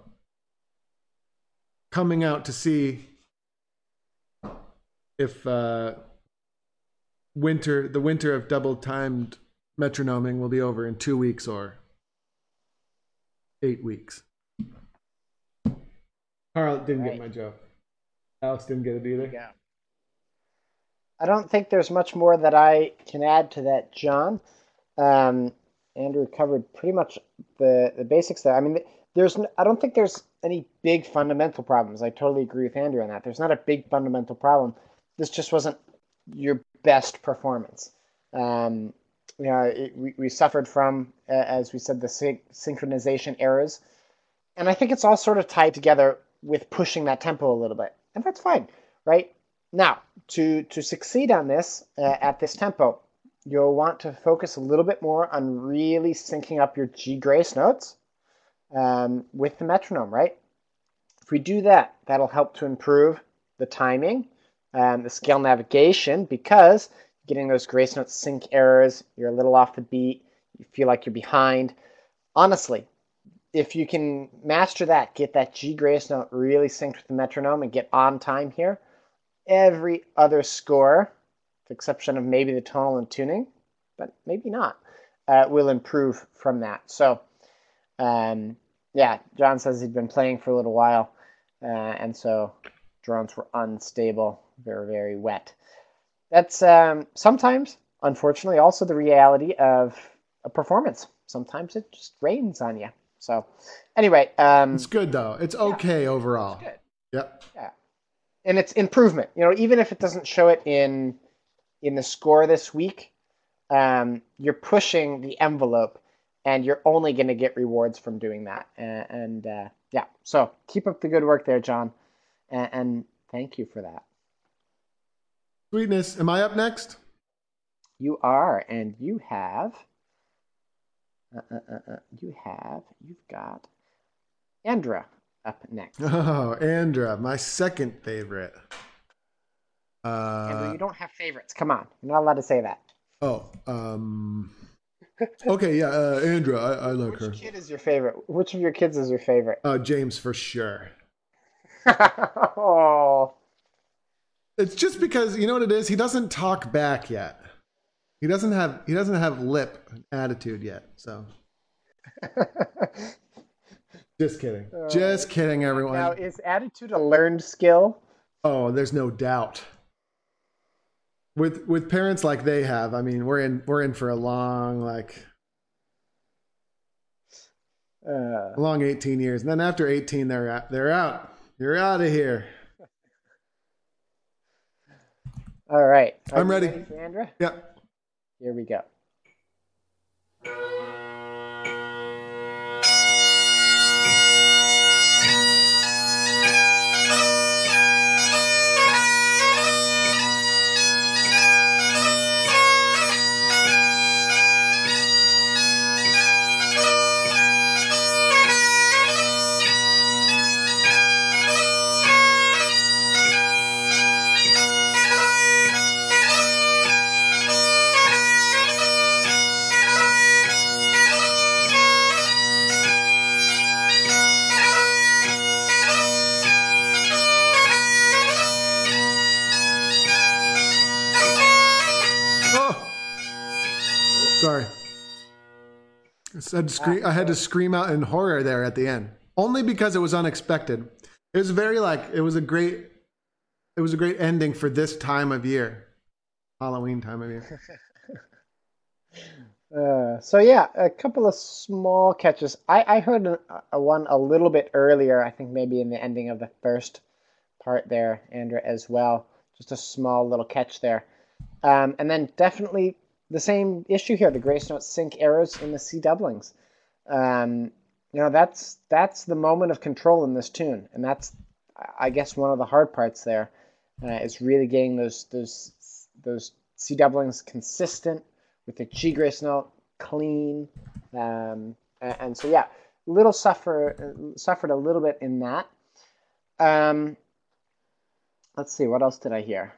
Speaker 1: coming out to see if uh, winter, the winter of double timed metronoming will be over in two weeks or eight weeks. Carl didn't right. get my joke. Alex didn't get it either. Yeah.
Speaker 2: I don't think there's much more that I can add to that, John. Um, Andrew covered pretty much the the basics there. I mean, there's I don't think there's any big fundamental problems. I totally agree with Andrew on that. There's not a big fundamental problem. This just wasn't your best performance. Um, you know, it, we, we suffered from, uh, as we said, the syn- synchronization errors. And I think it's all sort of tied together with pushing that tempo a little bit. And that's fine, right? Now, to, to succeed on this uh, at this tempo, you'll want to focus a little bit more on really syncing up your G grace notes um, with the metronome, right? If we do that, that'll help to improve the timing, um, the scale navigation, because getting those grace note sync errors, you're a little off the beat, you feel like you're behind. Honestly, if you can master that, get that G grace note really synced with the metronome and get on time here, every other score, the exception of maybe the tonal and tuning, but maybe not, uh, will improve from that. So um, yeah, John says he'd been playing for a little while, uh, and so drones were unstable, very, very wet. That's um, sometimes, unfortunately, also the reality of a performance. Sometimes it just rains on you. So, anyway, um,
Speaker 1: it's good though. It's okay yeah, overall. It's good. Yep.
Speaker 2: Yeah, and it's improvement. You know, even if it doesn't show it in in the score this week, um, you're pushing the envelope and you're only going to get rewards from doing that. And, and uh, yeah, so keep up the good work there, John, and, and thank you for that.
Speaker 1: Sweetness. Am I up next?
Speaker 2: You are, and you have. Uh, uh, uh, uh you have. You've got Andra up next.
Speaker 1: Oh, Andra, my second favorite.
Speaker 2: Uh, Andra, you don't have favorites. Come on, you're not allowed to say that.
Speaker 1: Oh, um, *laughs* okay, yeah, uh, Andra, I, I like
Speaker 2: Which
Speaker 1: her.
Speaker 2: Which kid is your favorite? Which of your kids is your favorite?
Speaker 1: Uh, James for sure. *laughs*
Speaker 2: oh.
Speaker 1: It's just because you know what it is. He doesn't talk back yet. He doesn't have he doesn't have lip attitude yet. So. *laughs* just kidding. Uh, just kidding, everyone.
Speaker 2: Now, is attitude a learned skill?
Speaker 1: Oh, there's no doubt with with parents like they have i mean we're in we're in for a long like uh, long 18 years. And then after 18 they're out they're out. You're out of here.
Speaker 2: All right.
Speaker 1: Are i'm ready,
Speaker 2: ready Sandra?
Speaker 1: yeah.
Speaker 2: Here we go
Speaker 1: to scream, I had to scream out in horror there at the end, only because it was unexpected. It was very like it was a great, it was a great ending for this time of year, Halloween time of year. *laughs*
Speaker 2: Uh, so yeah, a couple of small catches. I, I heard a, a one a little bit earlier. I think maybe in the ending of the first part there, Andrew, as well. Just a small little catch there. Um, and then definitely the same issue here, the grace note sync errors in the C doublings. Um, you know, that's that's the moment of control in this tune, and that's I guess one of the hard parts there uh, is really getting those those those C doublings consistent with the G grace note clean, um, and, and, so yeah, little suffer suffered a little bit in that. Um, let's see, what else did I hear?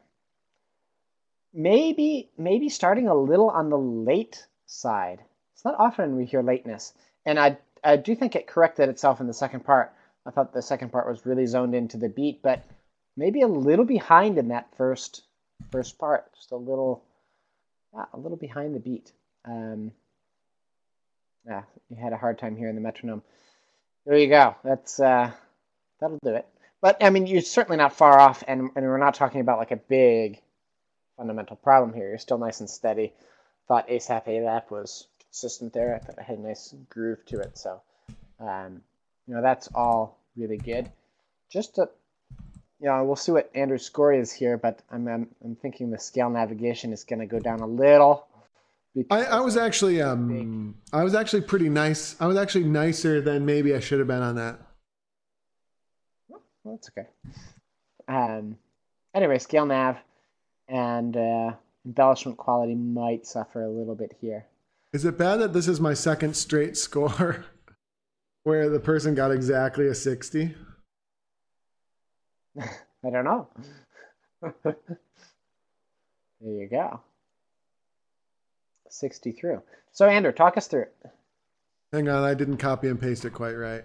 Speaker 2: Maybe maybe starting a little on the late side. It's not often we hear lateness, and I I do think it corrected itself in the second part. I thought the second part was really zoned into the beat, but maybe a little behind in that first first part, just a little yeah, a little behind the beat. Um, yeah, you had a hard time hearing the metronome. There you go. That's uh, that'll do it. But I mean, you're certainly not far off, and and we're not talking about like a big fundamental problem here. You're still nice and steady. Thought ASAP ALAP was consistent there. I thought it had a nice groove to it. So, um, you know, that's all really good. Just to, you know, we'll see what Andrew's score is here, but I'm, I'm, I'm thinking the scale navigation is going to go down a little.
Speaker 1: I, I was actually um I was actually pretty nice. I was actually nicer than maybe I should have been on that.
Speaker 2: Well, that's okay. Um, anyway, scale nav and uh, embellishment quality might suffer a little bit here.
Speaker 1: Is it bad that this is my second straight score *laughs* where the person got exactly a 60? *laughs*
Speaker 2: I don't know. *laughs* there you go. 60 through. So, Andrew, talk us through it.
Speaker 1: Hang on, I didn't copy and paste it quite right.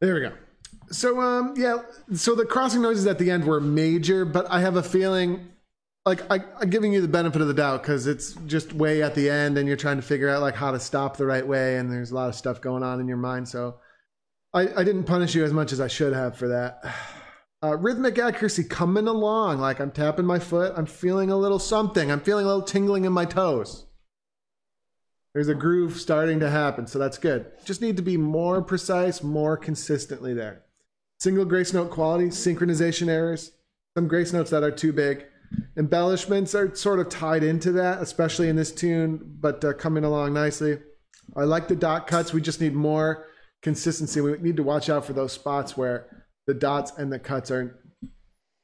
Speaker 1: There we go. So um yeah, so the crossing noises at the end were major, but I have a feeling like I, am giving you the benefit of the doubt because it's just way at the end, and you're trying to figure out like how to stop the right way, and there's a lot of stuff going on in your mind. So I, I didn't punish you as much as I should have for that. *sighs* Uh, rhythmic accuracy coming along, like I'm tapping my foot, I'm feeling a little something, I'm feeling a little tingling in my toes. There's a groove starting to happen, so that's good. Just need to be more precise, more consistently there. Single grace note quality, synchronization errors, some grace notes that are too big. Embellishments are sort of tied into that, especially in this tune, but uh, coming along nicely. I like the dot cuts. We just need more consistency. We need to watch out for those spots where the dots and the cuts are,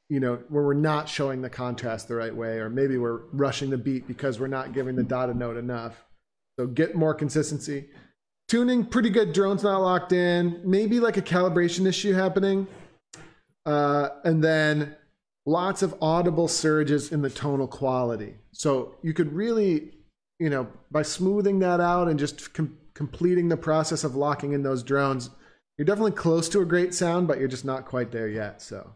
Speaker 1: you know, where we're not showing the contrast the right way, or maybe we're rushing the beat because we're not giving the dotted note enough. So get more consistency. Tuning pretty good. Drone's not locked in. Maybe like a calibration issue happening. Uh, and then lots of audible surges in the tonal quality. So you could really, you know, by smoothing that out and just com- completing the process of locking in those drones, you're definitely close to a great sound, but you're just not quite there yet. So.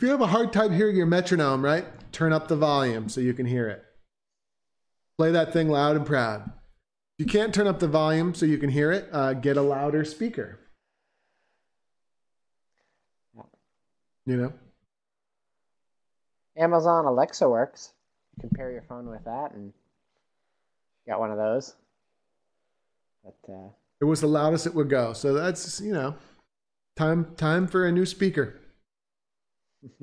Speaker 1: If you have a hard time hearing your metronome, right? turn up the volume so you can hear it. Play that thing loud and proud. If you can't turn up the volume so you can hear it, uh, get a louder speaker. You know?
Speaker 2: Amazon Alexa works. You can pair your phone with that and got one of those. But uh,
Speaker 1: it was the loudest it would go. So that's, you know, time time for a new speaker. *laughs*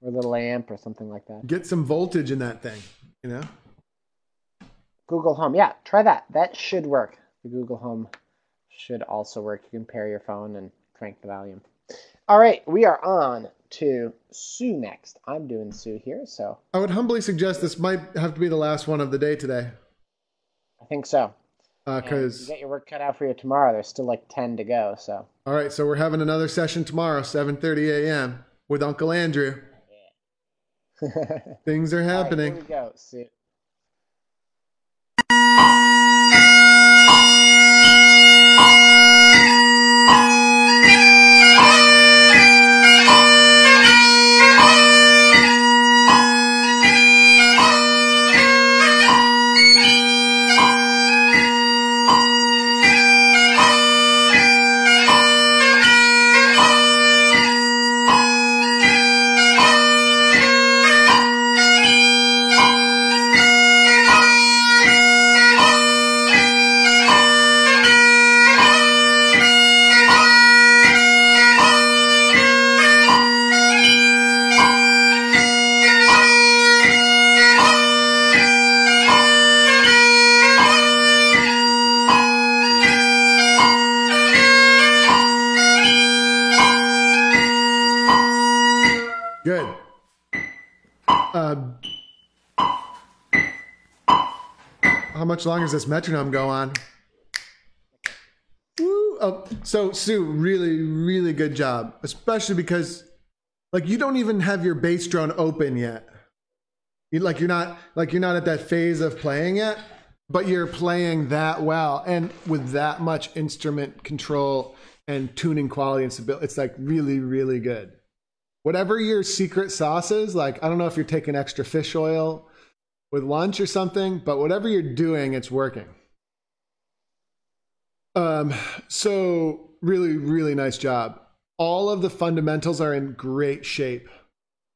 Speaker 2: or a little amp or something like that.
Speaker 1: Get some voltage in that thing, you know?
Speaker 2: Google Home. Yeah, try that. That should work. The Google Home should also work. You can pair your phone and crank the volume. All right, we are on to Sue next. I'm doing Sue here, so.
Speaker 1: I would humbly suggest this might have to be the last one of the day today.
Speaker 2: I think so.
Speaker 1: Because
Speaker 2: uh, you get your work cut out for you tomorrow. There's still like ten to go. So.
Speaker 1: All right, so we're having another session tomorrow, 7:30 a.m. with Uncle Andrew. *laughs* Yeah. Things are happening.
Speaker 2: Right, here we go. See.
Speaker 1: Much longer does this metronome go on? Woo. Oh, so Sue, really, really good job, especially because like you don't even have your bass drone open yet. You, like you're not like you're not at that phase of playing yet, but you're playing that well and with that much instrument control and tuning quality and stability. It's like really, really good. Whatever your secret sauce is, like I don't know if you're taking extra fish oil with lunch or something, but whatever you're doing, it's working. Um, so really, really nice job. All of the fundamentals are in great shape.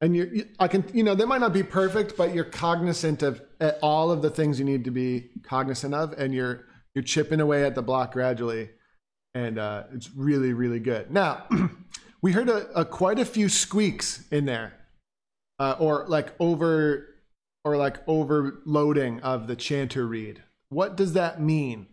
Speaker 1: And you're, you, I can, you know, they might not be perfect, but you're cognizant of uh, all of the things you need to be cognizant of, and you're you're chipping away at the block gradually, and uh, it's really, really good. Now, *clears throat* we heard a, a, quite a few squeaks in there, uh, or like over, or like overloading of the chanter reed. What does that mean?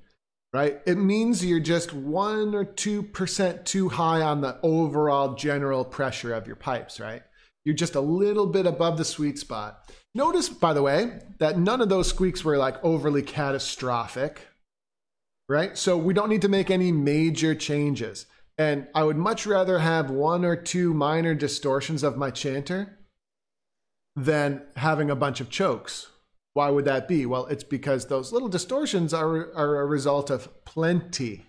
Speaker 1: right? It means you're just one or two percent too high on the overall general pressure of your pipes, right? You're just a little bit above the sweet spot. Notice, by the way, that none of those squeaks were like overly catastrophic, right? So we don't need to make any major changes. And I would much rather have one or two minor distortions of my chanter than having a bunch of chokes, why would that be? Well, it's because those little distortions are, are a result of plenty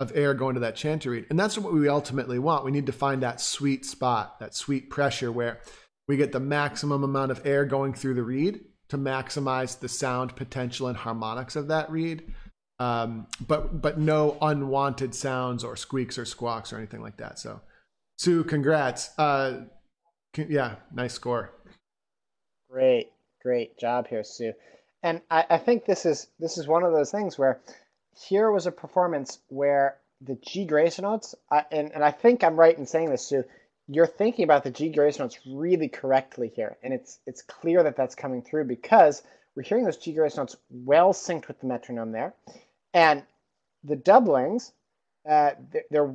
Speaker 1: of air going to that chanter reed. And that's what we ultimately want. We need to find that sweet spot, that sweet pressure where we get the maximum amount of air going through the reed to maximize the sound potential and harmonics of that reed. Um, but but no unwanted sounds or squeaks or squawks or anything like that. So, Sue, congrats. Uh, yeah, nice score.
Speaker 2: Great great job here, Sue. And I, I think this is this is one of those things where here was a performance where the G grace notes, I, and, and I think I'm right in saying this, Sue, you're thinking about the G grace notes really correctly here. And it's it's clear that that's coming through because we're hearing those G grace notes well synced with the metronome there. And the doublings, uh, they're,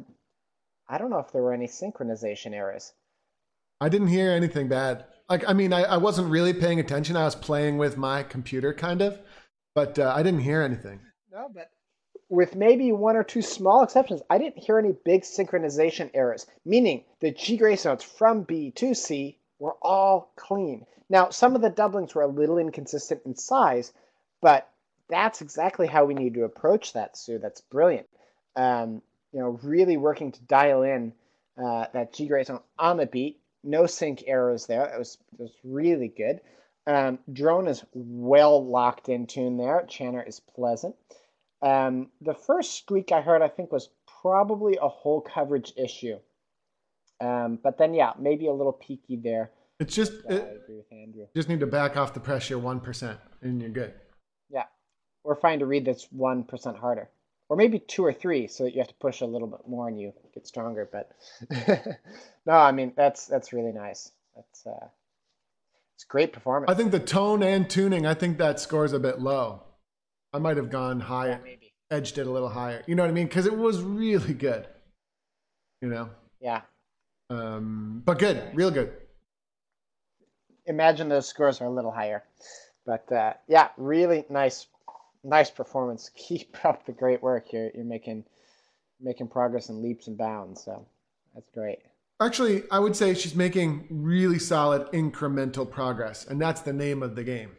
Speaker 2: I don't know if there were any synchronization errors.
Speaker 1: I didn't hear anything bad. Like, I mean, I, I wasn't really paying attention. I was playing with my computer, kind of, but uh, I didn't hear anything.
Speaker 2: No, but with maybe one or two small exceptions, I didn't hear any big synchronization errors, meaning the G grace notes from B to C were all clean. Now, some of the doublings were a little inconsistent in size, but that's exactly how we need to approach that, Sue. That's brilliant. Um, you know, really working to dial in uh, that G grace note on the beat no sync errors there. It was it was really good. Um, drone is well locked in tune there. Chanter is pleasant. Um, the first squeak I heard, I think, was probably a hole coverage issue. Um, but then, yeah, maybe a little peaky there.
Speaker 1: It's just it, I agree with Andrew. Just need to back off the pressure one percent, and you're good.
Speaker 2: Yeah, or find a reed that's one percent harder or maybe two or three, so that you have to push a little bit more and you get stronger. But *laughs* no, I mean that's that's really nice. That's uh, it's great performance.
Speaker 1: I think the tone and tuning. I think that scores a bit low. I might have gone higher, yeah, maybe edged it a little higher. You know what I mean? Because it was really good. You know.
Speaker 2: Yeah.
Speaker 1: Um, but good, real good.
Speaker 2: Imagine those scores are a little higher, but uh, yeah, really nice nice performance. *laughs* Keep up the great work. You're you're making making progress in leaps and bounds. So that's great.
Speaker 1: Actually, I would say she's making really solid incremental progress, and that's the name of the game.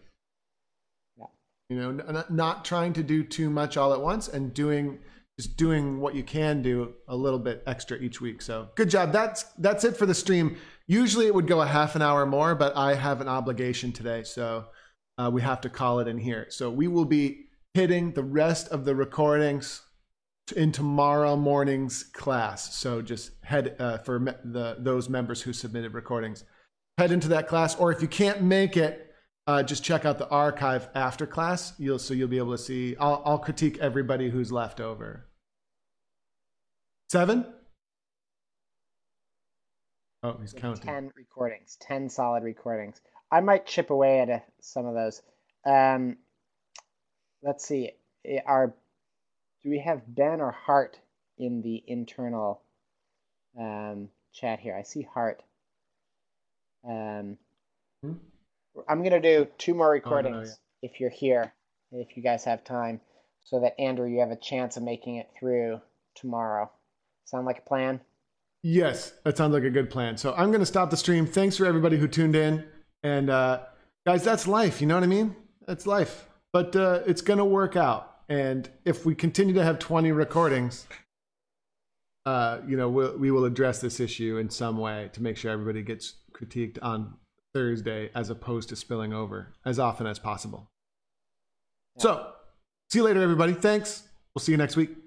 Speaker 2: Yeah.
Speaker 1: You know, not, not trying to do too much all at once, and doing just doing what you can do a little bit extra each week. So good job. That's that's it for the stream. Usually it would go a half an hour more, but I have an obligation today, so uh, we have to call it in here. So we will be hitting the rest of the recordings in tomorrow morning's class. So just head uh, for me- the those members who submitted recordings, head into that class. Or if you can't make it, uh, just check out the archive after class. You'll so you'll be able to see. I'll, I'll critique everybody who's left over. Seven. Oh, he's counting.
Speaker 2: Ten recordings. Ten solid recordings. I might chip away at a, some of those. Um, let's see, are do we have Ben or Hart in the internal um, chat here? I see Hart. Um, hmm? I'm gonna do two more recordings oh, no, yeah. if you're here. if you guys have time, so that Andrew, you have a chance of making it through tomorrow. Sound like a plan?
Speaker 1: Yes, that sounds like a good plan. So I'm going to stop the stream. Thanks for everybody who tuned in. And uh, guys, that's life. You know what I mean? That's life. But uh, it's going to work out. And if we continue to have 20 recordings, uh, you know, we'll, we will address this issue in some way to make sure everybody gets critiqued on Thursday as opposed to spilling over as often as possible. So, see you later, everybody. Thanks. We'll see you next week.